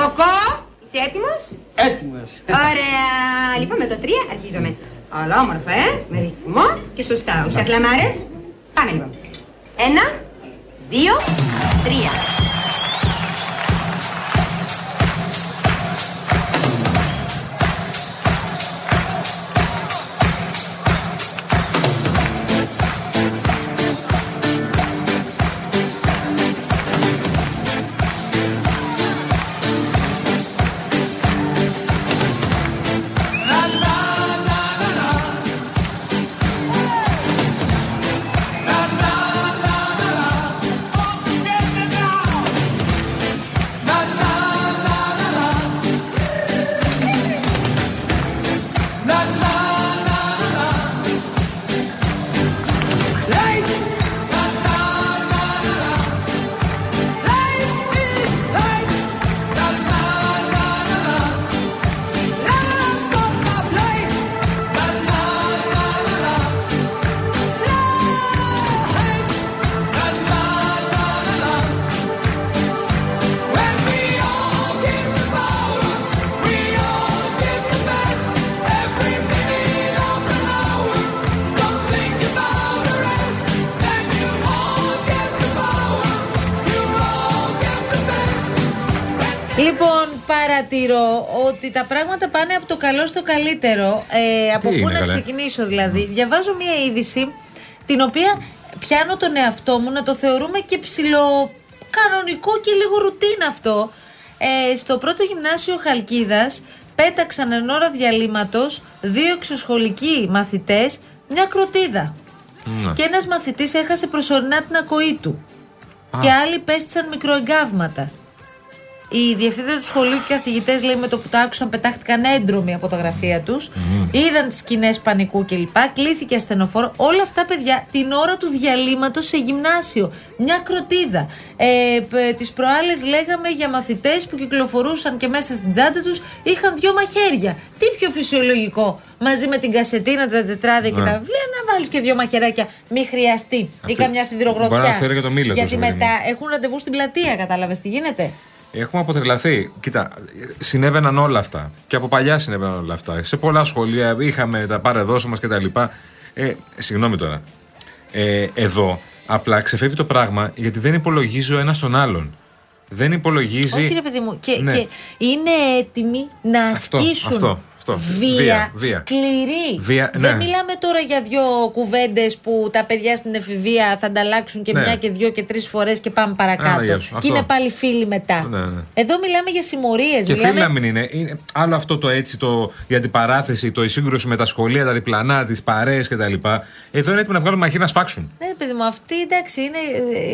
Κοκό, είσαι έτοιμος; Έτοιμος. Ωραία. Λοιπόν, με το τρία αρχίζουμε. Αλλά όμορφα, ε, με ρυθμό και σωστά. Όχι σαν κλαμάρες. Πάμε λοιπόν. Ένα, δύο, τρία. Λοιπόν, παρατηρώ ότι τα πράγματα πάνε από το καλό στο καλύτερο. Ε, από πού είναι, να καλέ; ξεκινήσω δηλαδή. Διαβάζω μία είδηση την οποία πιάνω τον εαυτό μου να το θεωρούμε και ψηλό κανονικό και λίγο ρουτίνα αυτό. Ε, στο πρώτο γυμνάσιο Χαλκίδας πέταξαν εν ώρα διαλύματος δύο εξωσχολικοί μαθητές μια κροτίδα. Ναι. Και ένας μαθητής έχασε προσωρινά την ακοή του. Και άλλοι πέστησαν μικροεγκάβματα. Οι διευθύντες του σχολείου και οι καθηγητές, λέει, με το που το άκουσαν, πετάχτηκαν έντρομοι από τα γραφεία τους. Είδαν τις σκηνές πανικού κλπ. Κλήθηκε ασθενοφόρο. Όλα αυτά, παιδιά, την ώρα του διαλύματος σε γυμνάσιο. Μια κροτίδα. Ε, τις προάλλες λέγαμε για μαθητές που κυκλοφορούσαν και μέσα στην τσάντα τους είχαν δυο μαχαίρια. Τι πιο φυσιολογικό μαζί με την κασετίνα, τα τετράδια και Ναι. τα βιβλία να βάλεις και δυο μαχαιράκια. Μη χρειαστεί. Ή Αυτή- καμιά σιδηρογροθιά. Μπορεί να φέρει και το μήλο Γιατί τόσο, παιδί μετά έχουν ραντεβού στην πλατεία, κατάλαβες τι γίνεται. Έχουμε αποτρελαθεί. Κοίτα, συνέβαιναν όλα αυτά. Και από παλιά συνέβαιναν όλα αυτά. Σε πολλά σχολεία είχαμε τα παρεδόσο μας κτλ. Ε, συγγνώμη τώρα. Ε, εδώ απλά ξεφεύγει το πράγμα γιατί δεν υπολογίζει ο ένα τον άλλον. Δεν υπολογίζει. Όχι, ρε παιδί μου. Και, Ναι. και είναι έτοιμοι να Αυτό, ασκήσουν αυτό, αυτό. Βία, Βία, βία. σκληρή. Βία, Δεν ναι. μιλάμε τώρα για δύο κουβέντες που τα παιδιά στην εφηβεία θα ανταλλάξουν και Ναι. μια και δύο και τρεις φορές και πάμε παρακάτω. Άρα, γεια σου. και Αυτό. είναι πάλι φίλοι μετά. Ναι, ναι. Εδώ μιλάμε για συμμορίες. Και μιλάμε... φίλοι να μην είναι. είναι. Άλλο αυτό το έτσι, το, η αντιπαράθεση, το η σύγκρουση με τα σχολεία, τα διπλανά, τις παρέες κτλ. Εδώ είναι έτοιμοι να βγάλουν μαχαίρι να σφάξουν. Ναι, παιδί μου, αυτή εντάξει είναι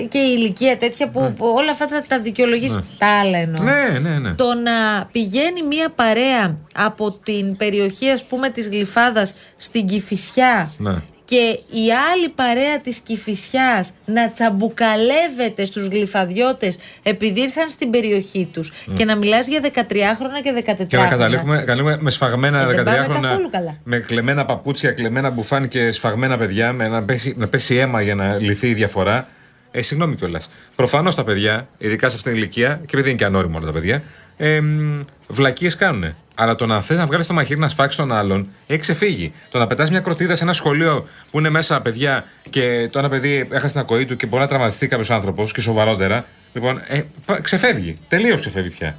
ε, και η ηλικία τέτοια που, που όλα αυτά τα, τα δικαιολογείς. Τα άλλα εννοώ. Ναι, ναι, ναι. Το να πηγαίνει μία παρέα από την περιοχή ας πούμε της Γλυφάδας στην Κηφισιά Ναι. και η άλλη παρέα της Κηφισιάς να τσαμπουκαλεύεται στους γλυφαδιώτες επειδή ήρθαν στην περιοχή τους και να μιλάς για 13χρονα και 14χρονα. Και να καταλήγουμε, καταλήγουμε με σφαγμένα Ε, δεν πάμε 13 χρόνια. καθόλου καλά. Με κλεμμένα παπούτσια, κλεμμένα μπουφάν και σφαγμένα παιδιά, με να πέσει, να πέσει αίμα για να λυθεί η διαφορά. Ε, συγγνώμη κιόλας. Προφανώς τα παιδιά, ειδικά σε αυτήν την ηλικία, και επειδή είναι και ανώριμο όλα τα παιδιά, ε, βλακίες κάνουν. Αλλά το να θες να βγάλεις το μαχαίρι να σφάξεις τον άλλον, έχει ξεφύγει. Το να πετάς μια κροτίδα σε ένα σχολείο που είναι μέσα παιδιά και το ένα παιδί έχασε την ακοή του και μπορεί να τραυματιστεί κάποιος άνθρωπος και σοβαρότερα. Λοιπόν, ε, πα- ξεφεύγει. Τελείως ξεφεύγει πια.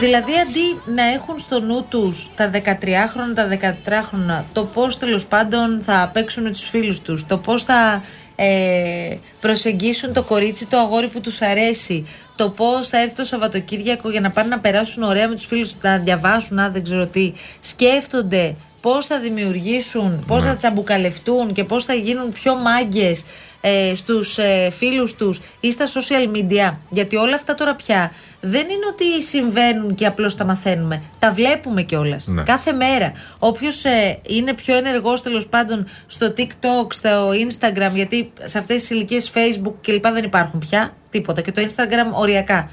Δηλαδή αντί να έχουν στο νου τους τα 13χρονα, τα 14χρονα, το πώς τέλος πάντων θα παίξουν με τους φίλους τους, το πώς θα ε, προσεγγίσουν το κορίτσι, το αγόρι που τους αρέσει, το πώς θα έρθει το Σαββατοκύριακο για να πάνε να περάσουν ωραία με τους φίλους τους, να διαβάσουν, να δεν ξέρω τι, σκέφτονται πώς θα δημιουργήσουν, πώς θα τσαμπουκαλευτούν και πώς θα γίνουν πιο μάγκες ε, στους ε, φίλους τους ή στα social media. Γιατί όλα αυτά τώρα πια δεν είναι ότι συμβαίνουν και απλώς τα μαθαίνουμε. Τα βλέπουμε κιόλας. Ναι. Κάθε μέρα. Όποιος ε, είναι πιο ενεργός τέλος πάντων στο TikTok, στο Instagram, γιατί σε αυτές τις ηλικίες Facebook κλπ δεν υπάρχουν πια τίποτα. Και το Instagram οριακά.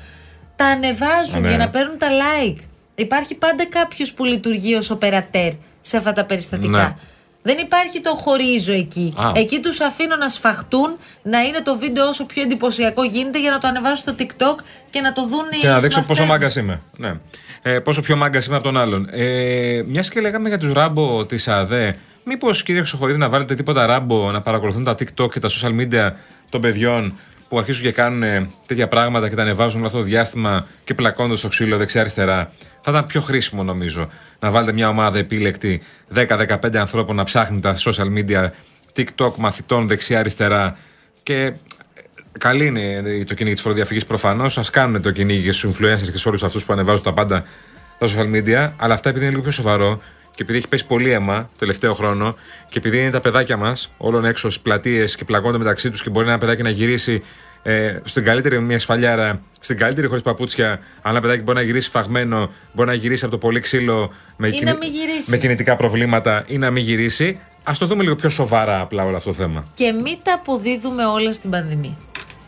Τα ανεβάζουν Ναι. για να παίρνουν τα like. Υπάρχει πάντα κάποιος που λειτουργεί ως οπερατέρ σε αυτά τα περιστατικά. Ναι. Δεν υπάρχει το χωρίζω εκεί. Α. Εκεί τους αφήνω να σφαχτούν, να είναι το βίντεο όσο πιο εντυπωσιακό γίνεται για να το ανεβάσω στο TikTok και να το δουν οι Και να δείξω συμμαθητές πόσο μου. μάγκας είμαι. Ναι. Ε, πόσο πιο μάγκας είμαι από τον άλλον. Ε, Μιας και λέγαμε για τους ράμπο της ΑΔΕ, μήπως κύριε Ξοχωρίδη να βάλετε τίποτα ράμπο να παρακολουθούν τα TikTok και τα social media των παιδιών που αρχίζουν και κάνουν ε, τέτοια πράγματα και τα ανεβάζουν όλο αυτό το διάστημα και πλακώνονται στο ξύλο δεξιά-αριστερά. Θα ήταν πιο χρήσιμο νομίζω να βάλετε μια ομάδα επίλεκτη 10-15 ανθρώπων να ψάχνει τα social media, TikTok μαθητών δεξιά-αριστερά και Καλή είναι το κυνήγι της φοροδιαφυγής προφανώς. Α κάνουν το κυνήγι και στους influencers και σε όλους αυτούς που ανεβάζουν τα πάντα στα social media. Αλλά αυτά επειδή είναι λίγο πιο σοβαρό και επειδή έχει πέσει πολύ αίμα το τελευταίο χρόνο και επειδή είναι τα παιδάκια μας όλων έξω στις πλατείες και πλακώνονται μεταξύ τους και μπορεί ένα παιδάκι να γυρίσει ε, στην καλύτερη μια σφαλιάρα, στην καλύτερη χωρίς παπούτσια. Αλλά ένα παιδάκι μπορεί να γυρίσει φαγμένο, μπορεί να γυρίσει από το πολύ ξύλο με, Ή να μην γυρίσει. με κινητικά προβλήματα ή να μην γυρίσει. Α το δούμε λίγο πιο σοβαρά απλά όλο αυτό το θέμα. Και μην τα αποδίδουμε όλα στην πανδημία.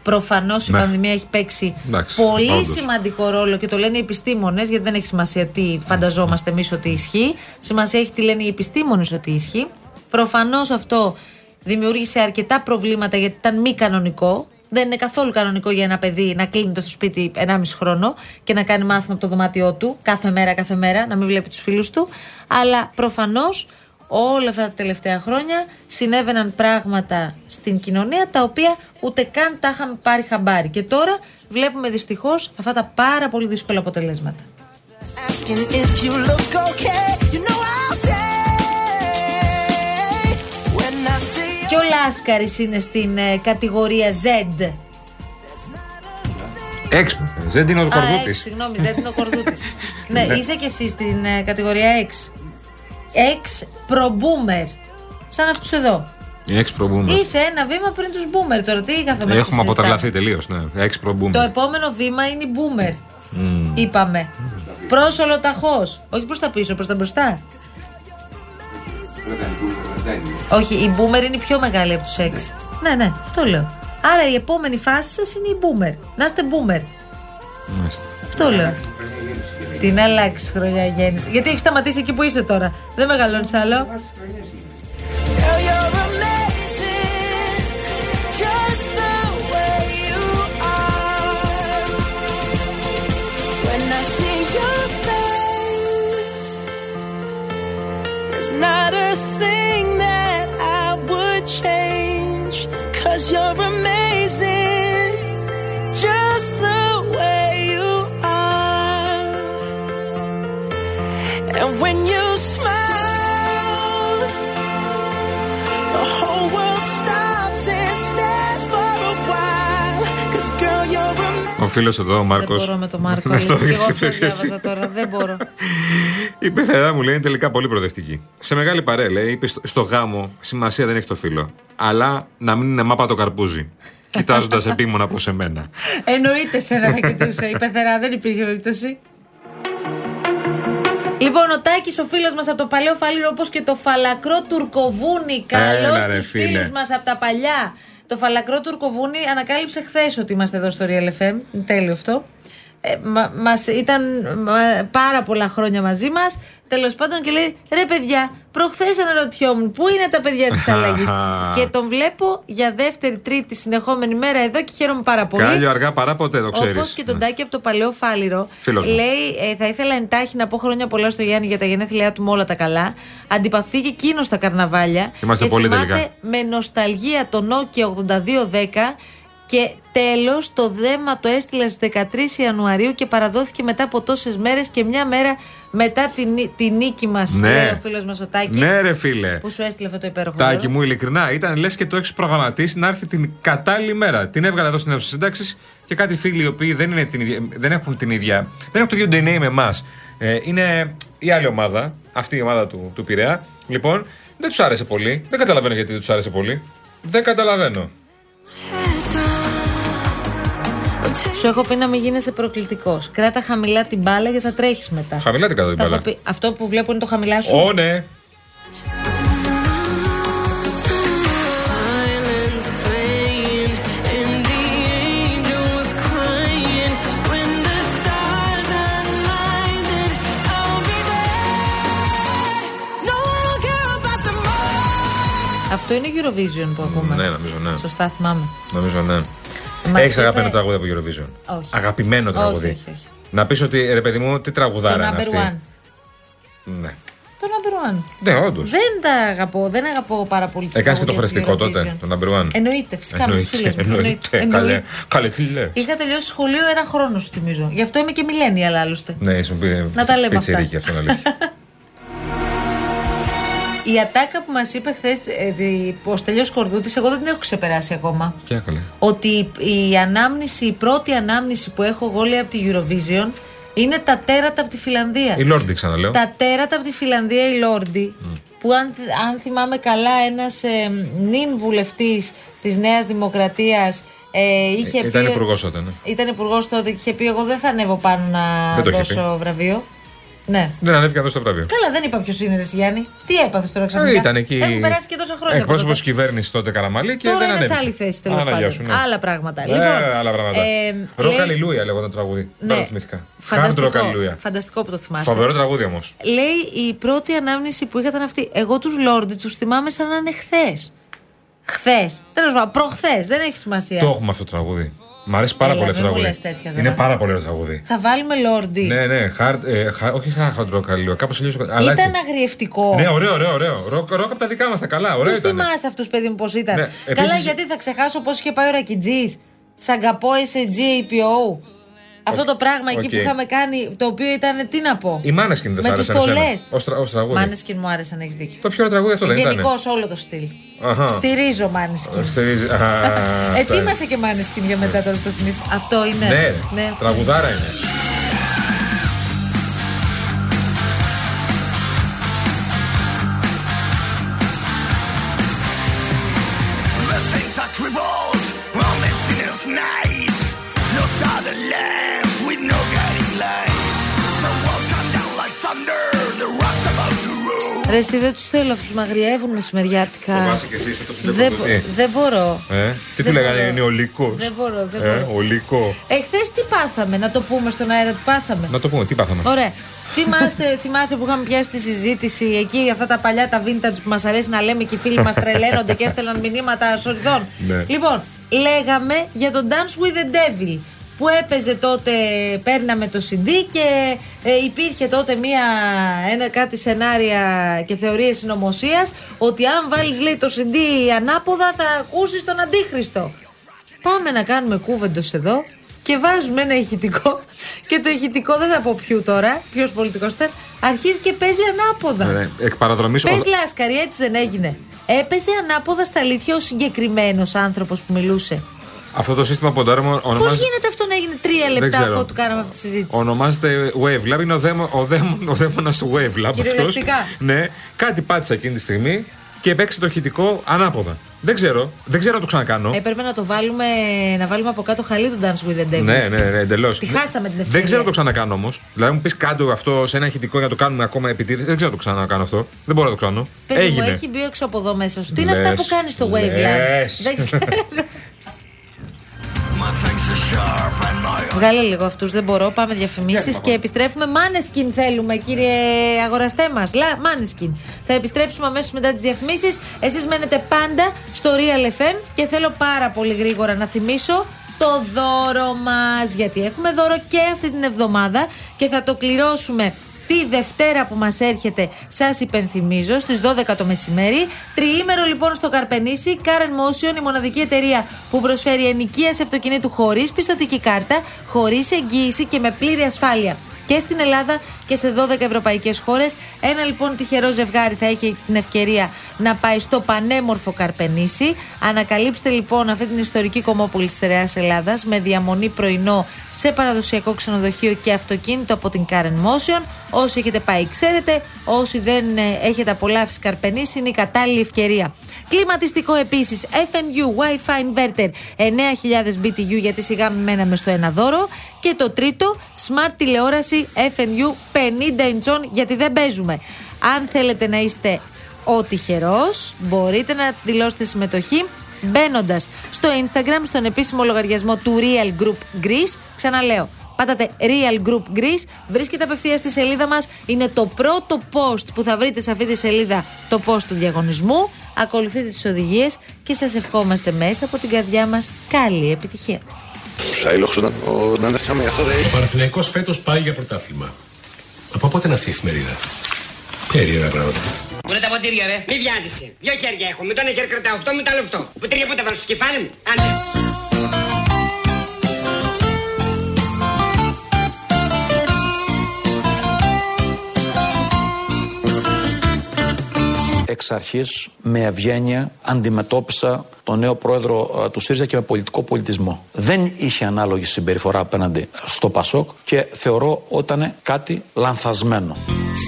Προφανώς η Ναι. πανδημία έχει παίξει Εντάξει, πολύ όντως. σημαντικό ρόλο και το λένε οι επιστήμονες, γιατί δεν έχει σημασία τι φανταζόμαστε εμείς ότι ισχύει. Σημασία έχει τι λένε οι επιστήμονες ότι ισχύει. Προφανώς αυτό δημιούργησε αρκετά προβλήματα γιατί ήταν μη κανονικό. Δεν είναι καθόλου κανονικό για ένα παιδί να κλείνεται στο σπίτι 1,5 χρόνο και να κάνει μάθημα από το δωμάτιό του κάθε μέρα, κάθε μέρα, να μην βλέπει τους φίλους του. Αλλά προφανώς όλα αυτά τα τελευταία χρόνια συνέβαιναν πράγματα στην κοινωνία τα οποία ούτε καν τα είχαμε πάρει χαμπάρι. Και τώρα βλέπουμε δυστυχώς αυτά τα πάρα πολύ δύσκολα αποτελέσματα. Ο Λάσκαρης είναι στην ε, κατηγορία Z; Έξω. Δεν είναι ο Α, κορδούτης. X, συγγνώμη, Z είναι ο Κορδούτης. ναι, είσαι και εσύ στην ε, κατηγορία X. X pro boomer. Σαν αυτούς εδώ. Έξω προμπούμε. Είσαι ένα βήμα πριν τους boomer τώρα. Τι καθόμαστε Έχουμε συζητάμε. αποτρελαθεί τελείως. Ναι. Έξω προμπούμε. Το επόμενο βήμα είναι η boomer. Είπαμε. Προς ολοταχώς. Όχι προς τα πίσω, προς τα μπροστά. Όχι, η boomer είναι η πιο μεγάλη από τους έξι. Ναι, ναι, αυτό λέω. Άρα η επόμενη φάση σας είναι η boomer. Να είστε boomer. Μάλιστα. Αυτό λέω. Την αλλάξει χρονιά γέννηση. Γιατί έχει σταματήσει εκεί που είσαι τώρα. Δεν μεγαλώνεις άλλο. Ο φίλος εδώ, ο Μάρκος. Δεν μπορώ με τον Μάρκο. Αυτό αλήθεια. Και εγώ αυτό διάβασες εσύ. διάβαζα τώρα. Δεν μπορώ. Η πεθερά μου λέει είναι τελικά πολύ προοδευτική. Σε μεγάλη παρέα λέει, είπε στο, στο γάμο σημασία δεν έχει το φίλο. Αλλά να μην είναι μάπα το καρπούζι. Κοιτάζοντας επίμονα προ εμένα. Εννοείται σε να θα κοιτούσε. Η πεθερά δεν υπήρχε περίπτωση. Λοιπόν, ο Τάκης, ο φίλος μας από το παλαιό φάληρο, όπως και το φαλακρό τουρκοβούνι. Καλώς Έλα, ρε, τους φίλε. φίλους μας από τα παλιά. Το φαλακρό τουρκοβούνι ανακάλυψε χθες ότι είμαστε εδώ στο Real FM. Είναι τέλειο αυτό. Ε, μα, μας ήταν μα, πάρα πολλά χρόνια μαζί μας. Τέλος πάντων και λέει: Ρε παιδιά, προχθές αναρωτιόμουν πού είναι τα παιδιά της αλλαγής; και τον βλέπω για δεύτερη, τρίτη συνεχόμενη μέρα εδώ και χαίρομαι πάρα πολύ. Κάλιο αργά παρά ποτέ, το ξέρεις. Όπως και τον Τάκη από το παλαιό Φάληρο. Φίλος μου. Λέει, ε, θα ήθελα εντάχει να πω χρόνια πολλά στο Γιάννη για τα γενέθλιά του με όλα τα καλά. Αντιπαθεί και εκείνος στα καρναβάλια. Είμαστε και πολύ θυμάται τελικά. με νοσταλγία το Nokia 8210. Και τέλος, το δέμα το έστειλε στις 13 Ιανουαρίου και παραδόθηκε μετά από τόσες μέρες και μια μέρα μετά τη, νί- τη νίκη μας. Ναι. Λέει ο φίλος μας ο Τάκης, Ναι, ρε φίλε. Που σου έστειλε αυτό το υπέροχο. Τάκη δώρο. μου, ειλικρινά, ήταν λες και το έχεις προγραμματίσει να έρθει την κατάλληλη μέρα. Την έβγαλα εδώ στην αίθουσα σύνταξης και κάτι φίλοι οι οποίοι δεν, είναι την ίδια, δεν έχουν την ίδια. Δεν έχουν το ίδιο DNA με εμάς. Ε, είναι η άλλη ομάδα, αυτή η ομάδα του, του Πειραιά. Λοιπόν, δεν τους άρεσε πολύ. Δεν καταλαβαίνω γιατί δεν τους άρεσε πολύ. Δεν καταλαβαίνω. Σου έχω πει να μην γίνεσαι προκλητικός. Κράτα χαμηλά την μπάλα γιατί θα τρέχεις μετά. Χαμηλά την κρατάω την Στα μπάλα. έχω πει. Αυτό που βλέπω είναι το χαμηλά σου. Ω, ναι. Violins playing and the angels crying. When the stars align, then I'll be there. No one will care about tomorrow. Αυτό είναι Eurovision που ακούμε. Ναι, νομίζω ναι. Σωστά θυμάμαι. Νομίζω ναι. Μας Έχεις είπε- αγαπημένο τραγούδι από Eurovision. Όχι. Αγαπημένο τραγούδι. όχι, όχι. Να πεις ότι ρε παιδί μου, τι Το τραγουδάρα είναι number αυτή. one. Ναι. Το number one. Ναι, όντως. Δεν τα αγαπώ, δεν αγαπώ πάρα πολύ. τα Έκανες και το τραγούδια της χωριστικό τότε, Eurovision. το number one. Εννοείται, φυσικά με τις φίλες μου. Εννοείται. Καλέ, καλέ, τι λε. Είχα τελειώσει σχολείο ένα χρόνο, σου θυμίζω. Γι' αυτό είμαι και millennial άλλωστε. Ναι, ήσουν πει. Να τα λέμε αυτά. πιτσιρίκι, αυτό είναι αλήθεια. Η ατάκα που μας είπε χθες ο Στέλιο Κορδούτης, εγώ δεν την έχω ξεπεράσει ακόμα. Και έκαλε. Ότι η ανάμνηση, η πρώτη ανάμνηση που έχω εγώ λέει από τη Eurovision είναι τα τέρατα από τη Φιλανδία. Η Λόρντι, ξαναλέω. Τα τέρατα από τη Φιλανδία, η Λόρντι, που αν, αν θυμάμαι καλά, ένας ε, νυν βουλευτής της Νέας Δημοκρατίας ε, είχε Ήταν πει. υπουργός τότε, ναι. Ήταν υπουργός τότε και είχε πει: Εγώ δεν θα ανέβω πάνω να Δεν το είχε δώσω βραβείο. Ναι. Δεν ανέβηκε εδώ στο βραβείο. Καλά, δεν είπα ποιος είναι, ρε Γιάννη. Τι έπαθες τώρα ξαφνικά; Ε, Ήταν εκεί. Έχουν περάσει και τόσα χρόνια. από Εκπρόσωπος τότε. κυβέρνησης τότε Καραμαλή και Τώρα δεν είναι σε ανέβηκε. άλλη θέση τέλος Άρα, γεια πάντων. σου, ναι. Άλλα πράγματα. Ε, λοιπόν, άλλα πράγματα. ε, Ροκ λέει- Αλληλούια λέγονταν το τραγούδι. Δεν το θυμήθηκα. Hard Rock Φανταστικό, Αλληλούια. φανταστικό που το θυμάσαι. Φοβερό τραγούδι όμως. Λέει η πρώτη ανάμνηση που είχα ήταν αυτή. Εγώ τους Λόρντι τους θυμάμαι σαν να είναι χθες. Χθες. Τέλος πάντων, προχθές. Δεν έχει σημασία. Το έχουμε αυτό το τραγούδι. Μ' αρέσει πάρα Έλα, πολύ αυτό το μην μου τραγούδι. λες τέτοια τώρα. Είναι πάρα πολύ ωραίο τραγούδι. Θα βάλουμε Lordi. Ναι, ναι, hard, ε, hard- όχι σαν hard rock hallelujah. Κάπως αλλιώς. Αλλά Ήταν έτσι. αγριευτικό. Ναι, ωραίο, ωραίο, ωραίο. Ροκ, ροκ από τα δικά μας τα καλά. Ωραίο Τους ήταν. θυμάσαι αυτούς, παιδί μου, πώς ήταν. Ναι, Καλά, επίσης- γιατί θα ξεχάσω πώς είχε πάει ο Ρακιτζής. Σαγκαπό S.A.G.A.P.O.. Αυτό το πράγμα εκεί οκ. που είχαμε κάνει, το οποίο ήταν, τι να πω; Η Måneskin δεν σ' Με άρεσε τις εσένα. στολές. Ως τρα- ως τραγούδι. Μάνεσκιν μου άρεσε να έχεις δίκιο. Το πιο ωραίο τραγούδι αυτό δεν ήταν. Γενικώς όλο το στυλ. Αχα. Στηρίζω Μάνεσκιν. Στηρίζει- Α, αυτό είναι. Ετοίμασε και Μάνεσκιν για μετά τώρα που το θυμήθηκα. Αυτό είναι. Ναι, ναι αυτό. τραγουδάρα είναι. Ρε, εσύ δεν τους θέλω αυτούς, μαγριεύουν μεσημεριάτικα. Φοβάσαι κι εσύ αυτό που Δεν, βλέπω. μπο- δεν μπορώ. Ε, τι του Δεν λέγανε, μπορώ. είναι ο λύκος. Δεν μπορώ, δεν Ε, μπορώ. ο λύκος. Εχθέ τι πάθαμε, να το πούμε στον αέρα τι πάθαμε; Να το πούμε, τι πάθαμε; Ωραία. Θυμάστε, θυμάστε που είχαμε πιάσει τη συζήτηση εκεί, αυτά τα παλιά τα vintage που μας αρέσει να λέμε και οι φίλοι μας τρελαίνονται και έστελναν μηνύματα σοριδών. Ναι. Λοιπόν, λέγαμε για το Dance with the Devil που έπαιζε τότε, παίρναμε το CD και ε, υπήρχε τότε μία, ένα, κάτι σενάρια και θεωρίες συνωμοσίας ότι αν βάλεις λέει το CD ανάποδα θα ακούσεις τον Αντίχριστο. Πάμε να κάνουμε κούβεντος εδώ και βάζουμε ένα ηχητικό και το ηχητικό δεν θα πω ποιου τώρα, ποιος πολιτικός ήταν, αρχίζει και παίζει ανάποδα. Ωραία, Εκ παραδρομής. Πες Λάσκαρη, έτσι δεν έγινε. Έπαιζε ανάποδα στα αλήθεια ο συγκεκριμένος άνθρωπος που μιλούσε. Αυτό το σύστημα ποντάρμα Πώς ονομάζεται. γίνεται αυτό να έγινε τρία Δεν λεπτά ξέρω. αφού του κάναμε αυτή τη συζήτηση; Ονομάζεται Wave Lab. Είναι ο, δαίμο, ο, δαίμο, ο δαίμονας του Wave Lab αυτός. Κυριολεκτικά. Ναι, κάτι πάτησα εκείνη τη στιγμή και παίξει το ηχητικό ανάποδα. Δεν ξέρω, δεν ξέρω να το ξανακάνω. Έπρεπε να το βάλουμε, να βάλουμε από κάτω χαλί του Dance with the Devil. Ναι, ναι, ναι, εντελώς. Τη χάσαμε την ευκαιρία. Δεν ξέρω να το ξανακάνω όμως. Δηλαδή μου πεις κάτω αυτό σε ένα ηχητικό για να το κάνουμε ακόμα επιτήρηση. Δεν ξέρω να το ξανακάνω αυτό. Δεν μπορώ να το κάνω. Παιδί Έγινε. μου, έχει μπει έξω από εδώ μέσα σου. Τι είναι Λες, αυτά που κάνεις στο Wave Lab. λες. Δεν ξέρω. Βγάλε λίγο αυτούς, δεν μπορώ. Πάμε διαφημίσεις και επιστρέφουμε. Μάνεσκιν θέλουμε, κύριε αγοραστέ μας. Μάνεσκιν. Θα επιστρέψουμε αμέσως μετά τις διαφημίσεις. Εσείς μένετε πάντα στο Real FM και θέλω πάρα πολύ γρήγορα να θυμίσω το δώρο μας. Γιατί έχουμε δώρο και αυτή την εβδομάδα και θα το κληρώσουμε τη Δευτέρα που μας έρχεται σας υπενθυμίζω στις 12 το μεσημέρι. Τριήμερο λοιπόν στο Καρπενήσι. Car Motion η μοναδική εταιρεία που προσφέρει ενοικίαση αυτοκινήτου χωρίς πιστοτική κάρτα χωρίς εγγύηση και με πλήρη ασφάλεια. Και στην Ελλάδα και σε 12 ευρωπαϊκές χώρες. Ένα λοιπόν τυχερό ζευγάρι θα έχει την ευκαιρία να πάει στο πανέμορφο Καρπενήσι. Ανακαλύψτε λοιπόν αυτή την ιστορική κομμόπολη της Στερεά Ελλάδας με διαμονή πρωινό σε παραδοσιακό ξενοδοχείο και αυτοκίνητο από την Karen Motion. Όσοι έχετε πάει, ξέρετε. Όσοι δεν ε, έχετε απολαύσει Καρπενήσι, είναι η κατάλληλη ευκαιρία. Κλιματιστικό επίσης FNU Wi-Fi Inverter 9000 BTU γιατί σιγά μέναμε στο ένα δώρο. Και το τρίτο, Smart τηλεόραση FNU 50 inch γιατί δεν παίζουμε. Αν θέλετε να είστε ο τυχερός, μπορείτε να δηλώσετε συμμετοχή μπαίνοντας στο Instagram, στον επίσημο λογαριασμό του Real Group Greece. Ξαναλέω, Πατάτε Real Group Greece. Βρίσκεται απευθείας στη σελίδα μας. Είναι το πρώτο post που θα βρείτε σε αυτή τη σελίδα το post του διαγωνισμού. Ακολουθείτε τις οδηγίες και σας ευχόμαστε μέσα από την καρδιά μας καλή επιτυχία. Ψάιλοχος να, ο- να ανέφτιαμε αυτό ρε. Ο Παναθηναϊκός φέτος πάει για πρωτάθλημα. Από πότε είναι αυτή η εφημερίδα; Περίεργα πράγματα. Πού είναι τα ποτήρια, ρε. Μη βιάζεσαι. Δύο χέρια έχω. Με το ένα χέρι κρατάω αυτό, με το άλλο αυτό. Ποτήρια πού τα βάλω στο κεφάλι μου; Άντε. Εξ αρχής με ευγένεια αντιμετώπισα τον νέο πρόεδρο ε, του ΣΥΡΙΖΑ και με πολιτικό πολιτισμό. Δεν είχε ανάλογη συμπεριφορά απέναντι στο ΠΑΣΟΚ και θεωρώ ότι ήταν κάτι λανθασμένο.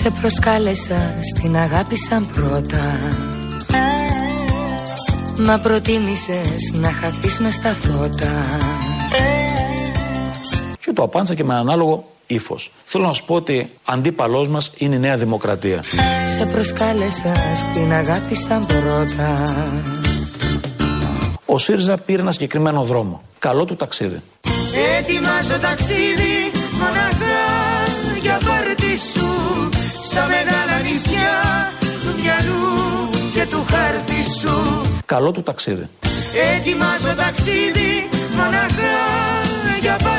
Σε προσκάλεσα στην αγάπη σαν πρώτα Μα προτίμησες να χαθείς μες στα φώτα Και το απάντησα και με ανάλογο ύφος. Θέλω να σου πω ότι αντίπαλός μας είναι η Νέα Δημοκρατία. Σε προσκάλεσα στην αγάπη σαν πρώτα Ο ΣΥΡΙΖΑ πήρε ένα συγκεκριμένο δρόμο. Καλό του ταξίδι. Ετοιμάζω ταξίδι μοναχά για πάρτι σου Στα μεγάλα νησιά του μυαλού και του χάρτη σου Καλό του ταξίδι. Ετοιμάζω ταξίδι μοναχά για πάρτι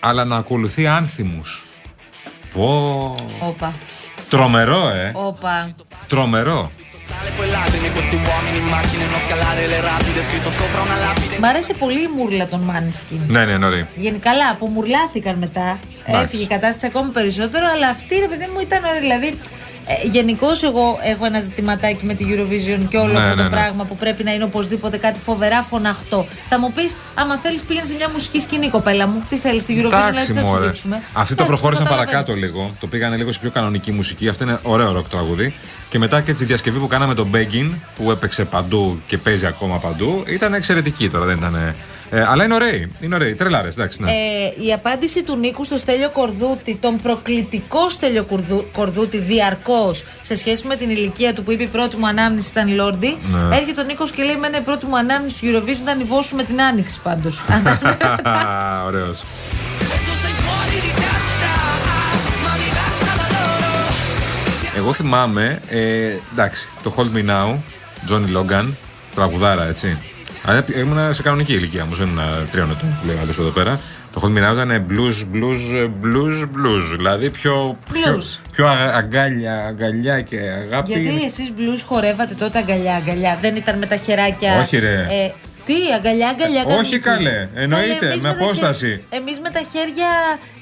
αλλά να ακολουθεί άνθιμους. Πω. Όπα. Τρομερό, ε. Όπα. Τρομερό. Sale poi lacrime, questi uomini in macchine, non scalare le rapide, scritto sopra una lapide. Μ' άρεσε πολύ η μούρλα των Μάνισκιν. Ναι, ναι, ναι. Γενικά, καλά, απομουρλάθηκαν μετά. Εντάξει. Έφυγε η κατάσταση ακόμη περισσότερο, αλλά αυτή ρε παιδί μου ήταν ωραία. Δηλαδή, ε, Γενικώς, εγώ έχω ένα ζητηματάκι με τη Eurovision και όλο Ναι, αυτό το ναι, ναι. πράγμα που πρέπει να είναι οπωσδήποτε κάτι φοβερά φωναχτό. Θα μου πεις, άμα θέλεις, πήγαινε σε μια μουσική σκηνή, κοπέλα μου. Τι θέλεις, τη Eurovision, δηλαδή, Εντάξει, τι θα σου μωρέ. δείξουμε. Αυτοί το Εντάξει, προχώρησαν καταλαβαίνω. παρακάτω λίγο. Το πήγανε λίγο σε πιο κανονική μουσική. Αυτό είναι ωραίο ροκ τραγούδι. Και μετά και τη διασκευή που κάναμε τον Beggin, που έπαιξε παντού και παίζει ακόμα παντού, ήταν εξαιρετική τώρα, δεν ήταν. Ε, αλλά είναι ωραίοι. Είναι ωραίοι. Τρελάρες, εντάξει, ναι. Ε, η απάντηση του Νίκου στο Στέλιο Κορδούτη, τον προκλητικό Στέλιο Κορδού- Κορδούτη διαρκώς σε σχέση με την ηλικία του που είπε η πρώτη μου ανάμνηση ήταν Λόρντι. Ναι. Έρχεται ο Νίκος και λέει: Μένα η πρώτη μου ανάμνηση του Eurovision ήταν η Βόσου με την Άνοιξη πάντως. Ωραίος. Tu sei fuori di testa, ma diversa da loro. Εγώ θυμάμαι, ε, εντάξει, το Hold Me Now, Johnny Logan, τραγουδάρα, έτσι. Αλλά ήμουν σε κανονική ηλικία όμως, δεν ήμουν τριών ετών που λέει ο άλλος εδώ πέρα. Το Hold Me Now ήταν blues, blues, blues, blues. Δηλαδή πιο, πιο, Blues. πιο α- αγκάλια, αγκαλιά και αγάπη. Γιατί εσείς μπλουζ χορεύατε τότε αγκαλιά, αγκαλιά. Δεν ήταν με τα χεράκια. Όχι, ρε. Ε, τι, αγκαλιά, αγκαλιά. Ε, όχι, καλέ. Εννοείται, με απόσταση. Εμείς με τα χέρια.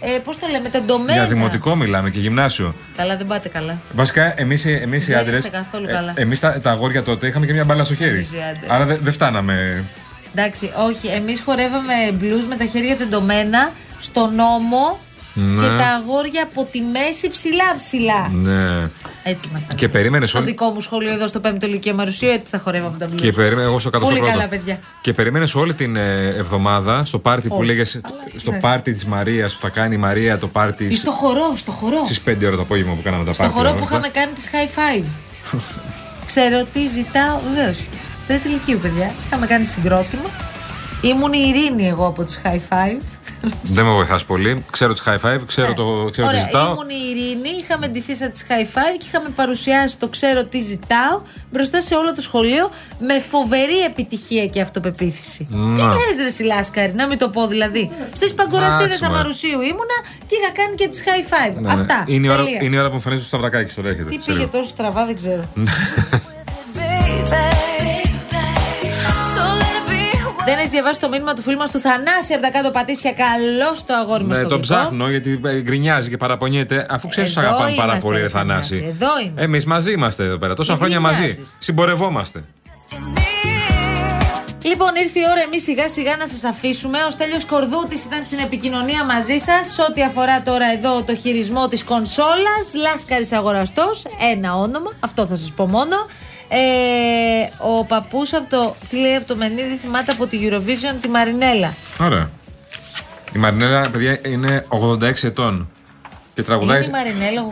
Ε, Πώς το λέμε, τεντωμένα. Για δημοτικό μιλάμε και γυμνάσιο. Καλά, δεν πάτε καλά. Βασικά, εμείς εμείς οι Δεν άντρες. είστε καθόλου καλά. Εμείς τα, τα αγόρια τότε είχαμε και μια μπάλα στο χέρι. Εμείς οι άντρες. Άρα δεν δεν φτάναμε. Εντάξει, όχι. Εμείς χορεύαμε μπλουζ με τα χέρια τεντωμένα στον νόμο Ναι. και τα αγόρια από τη μέση ψηλά ψηλά. Ναι. Έτσι ήμασταν. Και περίμενες Στο όλη. δικό μου σχολείο εδώ στο 5ο Λυκείο Μαρουσίου, έτσι θα χορεύαμε τα μπλουζ. Και περίμενε, εγώ στο κάτω Πολύ στο πρώτο. καλά, παιδιά. Και περίμενες όλη την ε, εβδομάδα στο πάρτι που Όχι, λέγες. αλλά, Στο ναι. πάρτι της Μαρίας που θα κάνει η Μαρία το πάρτι. Ή στο χορό, στο χορό. Στις 5 ώρα το απόγευμα που κάναμε τα Στο πάρτι. χορό όλα που αυτά. είχαμε κάνει τις high five. Ξέρω τι ζητάω, βεβαίως. Δεν ηλικίου, παιδιά. Είχαμε κάνει συγκρότημα Ήμουν η Ειρήνη εγώ από τους High Five. Δεν με βοηθάς πολύ. Ξέρω τι high five, ξέρω, το, ξέρω τι Ωραία, ζητάω. ήμουν η Ειρήνη, είχαμε ντυθείς σαν τις High Five και είχαμε παρουσιάσει το ξέρω τι ζητάω μπροστά σε όλο το σχολείο με φοβερή επιτυχία και αυτοπεποίθηση. Να. Τι λες ρε Σιλάσκαρη, να μην το πω δηλαδή. Στις παγκορασίδες Εντάξει, μωρέ. Αμαρουσίου ήμουνα και είχα κάνει και τις High Five. Ναι, ναι. Αυτά. Είναι η, ώρα, Τελεία. είναι η ώρα που εμφανίζει το σταυρακάκι στο έρχεται. Τι σε πήγε λίγο. τόσο στραβά, δεν ξέρω. Δεν έχει διαβάσει το μήνυμα του φίλου μας του Θανάση από τα κάτω πατήσια. Καλό το αγόρι μας. Ναι, τον ψάχνω γιατί ε, γκρινιάζει και παραπονιέται. Αφού ξέρεις ότι Εδώ αγαπάμε πάρα είμαστε, πολύ, ρε ρε Θανάση. Θανάση, εδώ είμαστε. Εμείς μαζί είμαστε εδώ πέρα. Τόσα Μην χρόνια μαζί. γκρινιάζεις. Συμπορευόμαστε. Λοιπόν, ήρθε η ώρα εμείς σιγά σιγά να σας αφήσουμε. Ο Στέλιος Κορδούτης ήταν στην επικοινωνία μαζί σας. Σε ό,τι αφορά τώρα εδώ το χειρισμό της κονσόλας. Λάσκαρης αγοραστός. Ένα όνομα. Αυτό θα σας πω μόνο. Ε, ο παππούς από το. Τι λέει από το Μενίδη, θυμάται από τη Eurovision τη Μαρινέλα. Ωραία. Η Μαρινέλα, παιδιά, είναι 86 ετών. Και τραγουδάει. Είναι η Μαρινέλα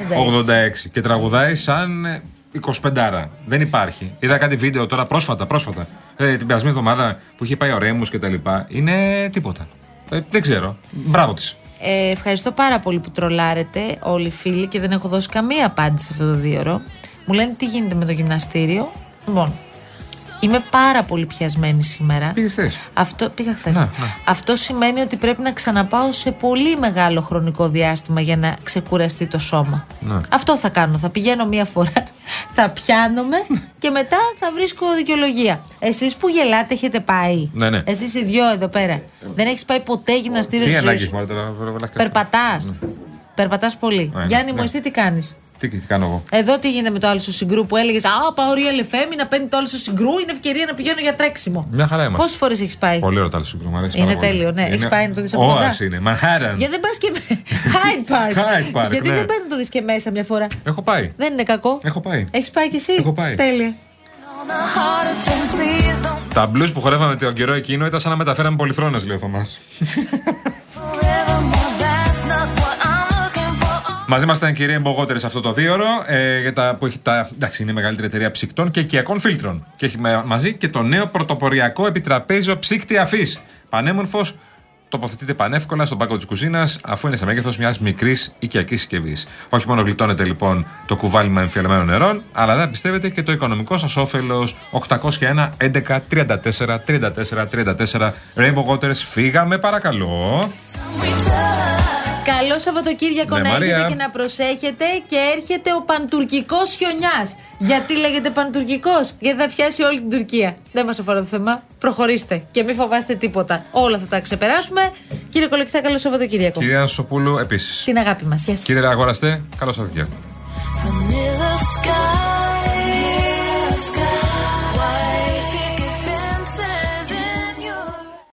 86. 86. Και τραγουδάει σαν ε, 25. Δεν υπάρχει. Είδα κάτι βίντεο τώρα πρόσφατα, πρόσφατα. Ε, την περασμένη εβδομάδα που είχε πάει ο Ρέμου και τα λοιπά. Είναι τίποτα. Ε, δεν ξέρω. Μπράβο της. Ε, ευχαριστώ πάρα πολύ που τρολάρετε όλοι οι φίλοι και δεν έχω δώσει καμία απάντηση σε αυτό το δίωρο. Μου λένε τι γίνεται με το γυμναστήριο; Λοιπόν, είμαι πάρα πολύ πιασμένη σήμερα. Πήγες χθες. Αυτό, πήγα χθες. Να, να. Αυτό σημαίνει ότι πρέπει να ξαναπάω σε πολύ μεγάλο χρονικό διάστημα για να ξεκουραστεί το σώμα. Να. Αυτό θα κάνω. Θα πηγαίνω μία φορά, θα πιάνομαι και μετά θα βρίσκω δικαιολογία. Εσείς που γελάτε έχετε πάει; Ναι, ναι. Εσείς οι δυο εδώ πέρα. Δεν έχεις πάει ποτέ γυμναστήριο Τι στη ζωή ανάγκη σου; έχει μάλλον τώρα. βλάκα. Περπατάς. Περπατάς πολύ. Ναι, ναι, Γιάννη ναι. μου, εσύ τι κάνεις; Τι, τι κάνω εγώ; Εδώ τι γίνεται με το άλλο σου συγκρού που έλεγες Α, πάω real FM να παίρνει το άλλο σου συγκρού. Είναι ευκαιρία να πηγαίνω για τρέξιμο. Μια χαρά είμαστε. Πόσες φορές έχεις πάει; Πολύ ωραίο το άλλο συγκρού. μου αρέσει Είναι πάρα πολύ. τέλειο, ναι. Είναι- Έχεις πάει να το δεις από κοντά; Όας είναι. Manhattan. Γιατί δεν πας και. με- Hyde Park. Hyde Park, Γιατί ναι. δεν πας να το δεις και μέσα μια φορά; Έχω πάει. Δεν είναι κακό; Έχω πάει. Έχεις πάει κι εσύ; Έχω πάει. Τέλεια. Τα blues που χορεύαμε τον καιρό εκείνο ήταν σαν να μεταφέραμε πολυθρόνες, λέει ο Θωμάς. Μαζί μας ήταν η κυρία Μπογότερη σε αυτό το δίωρο, ε, για τα, που έχει τα, εντάξει, είναι η μεγαλύτερη εταιρεία ψυκτών και οικιακών φίλτρων. Και έχει με- μαζί και το νέο πρωτοποριακό επιτραπέζιο ψύκτη αφής. Πανέμορφος, τοποθετείται πανεύκολα στον πάγκο της κουζίνας, αφού είναι σε μέγεθος μιας μικρής οικιακής συσκευής. Όχι μόνο γλιτώνεται λοιπόν το κουβάλιμα εμφιαλμένων νερών, αλλά δεν πιστεύετε και το οικονομικό σας όφελος 801 11 34 34 34 Rainbow Waters. Φύγαμε, παρακαλώ. Καλό Σαββατοκύριακο Ναι, να Μαρία. έχετε και να προσέχετε και έρχεται ο παντουρκικός χιονιάς. Γιατί λέγεται παντουρκικός, Γιατί θα πιάσει όλη την Τουρκία. Δεν μας αφορά το θέμα. Προχωρήστε και μην φοβάστε τίποτα. Όλα θα τα ξεπεράσουμε. Κύριε Κολεκτά, καλό Σαββατοκύριακο. Κυρία Σοπούλου, επίσης. Την αγάπη μας. Γεια σας. Κύριε Αγοραστέ, καλώ ήρθατε. Vanilla sky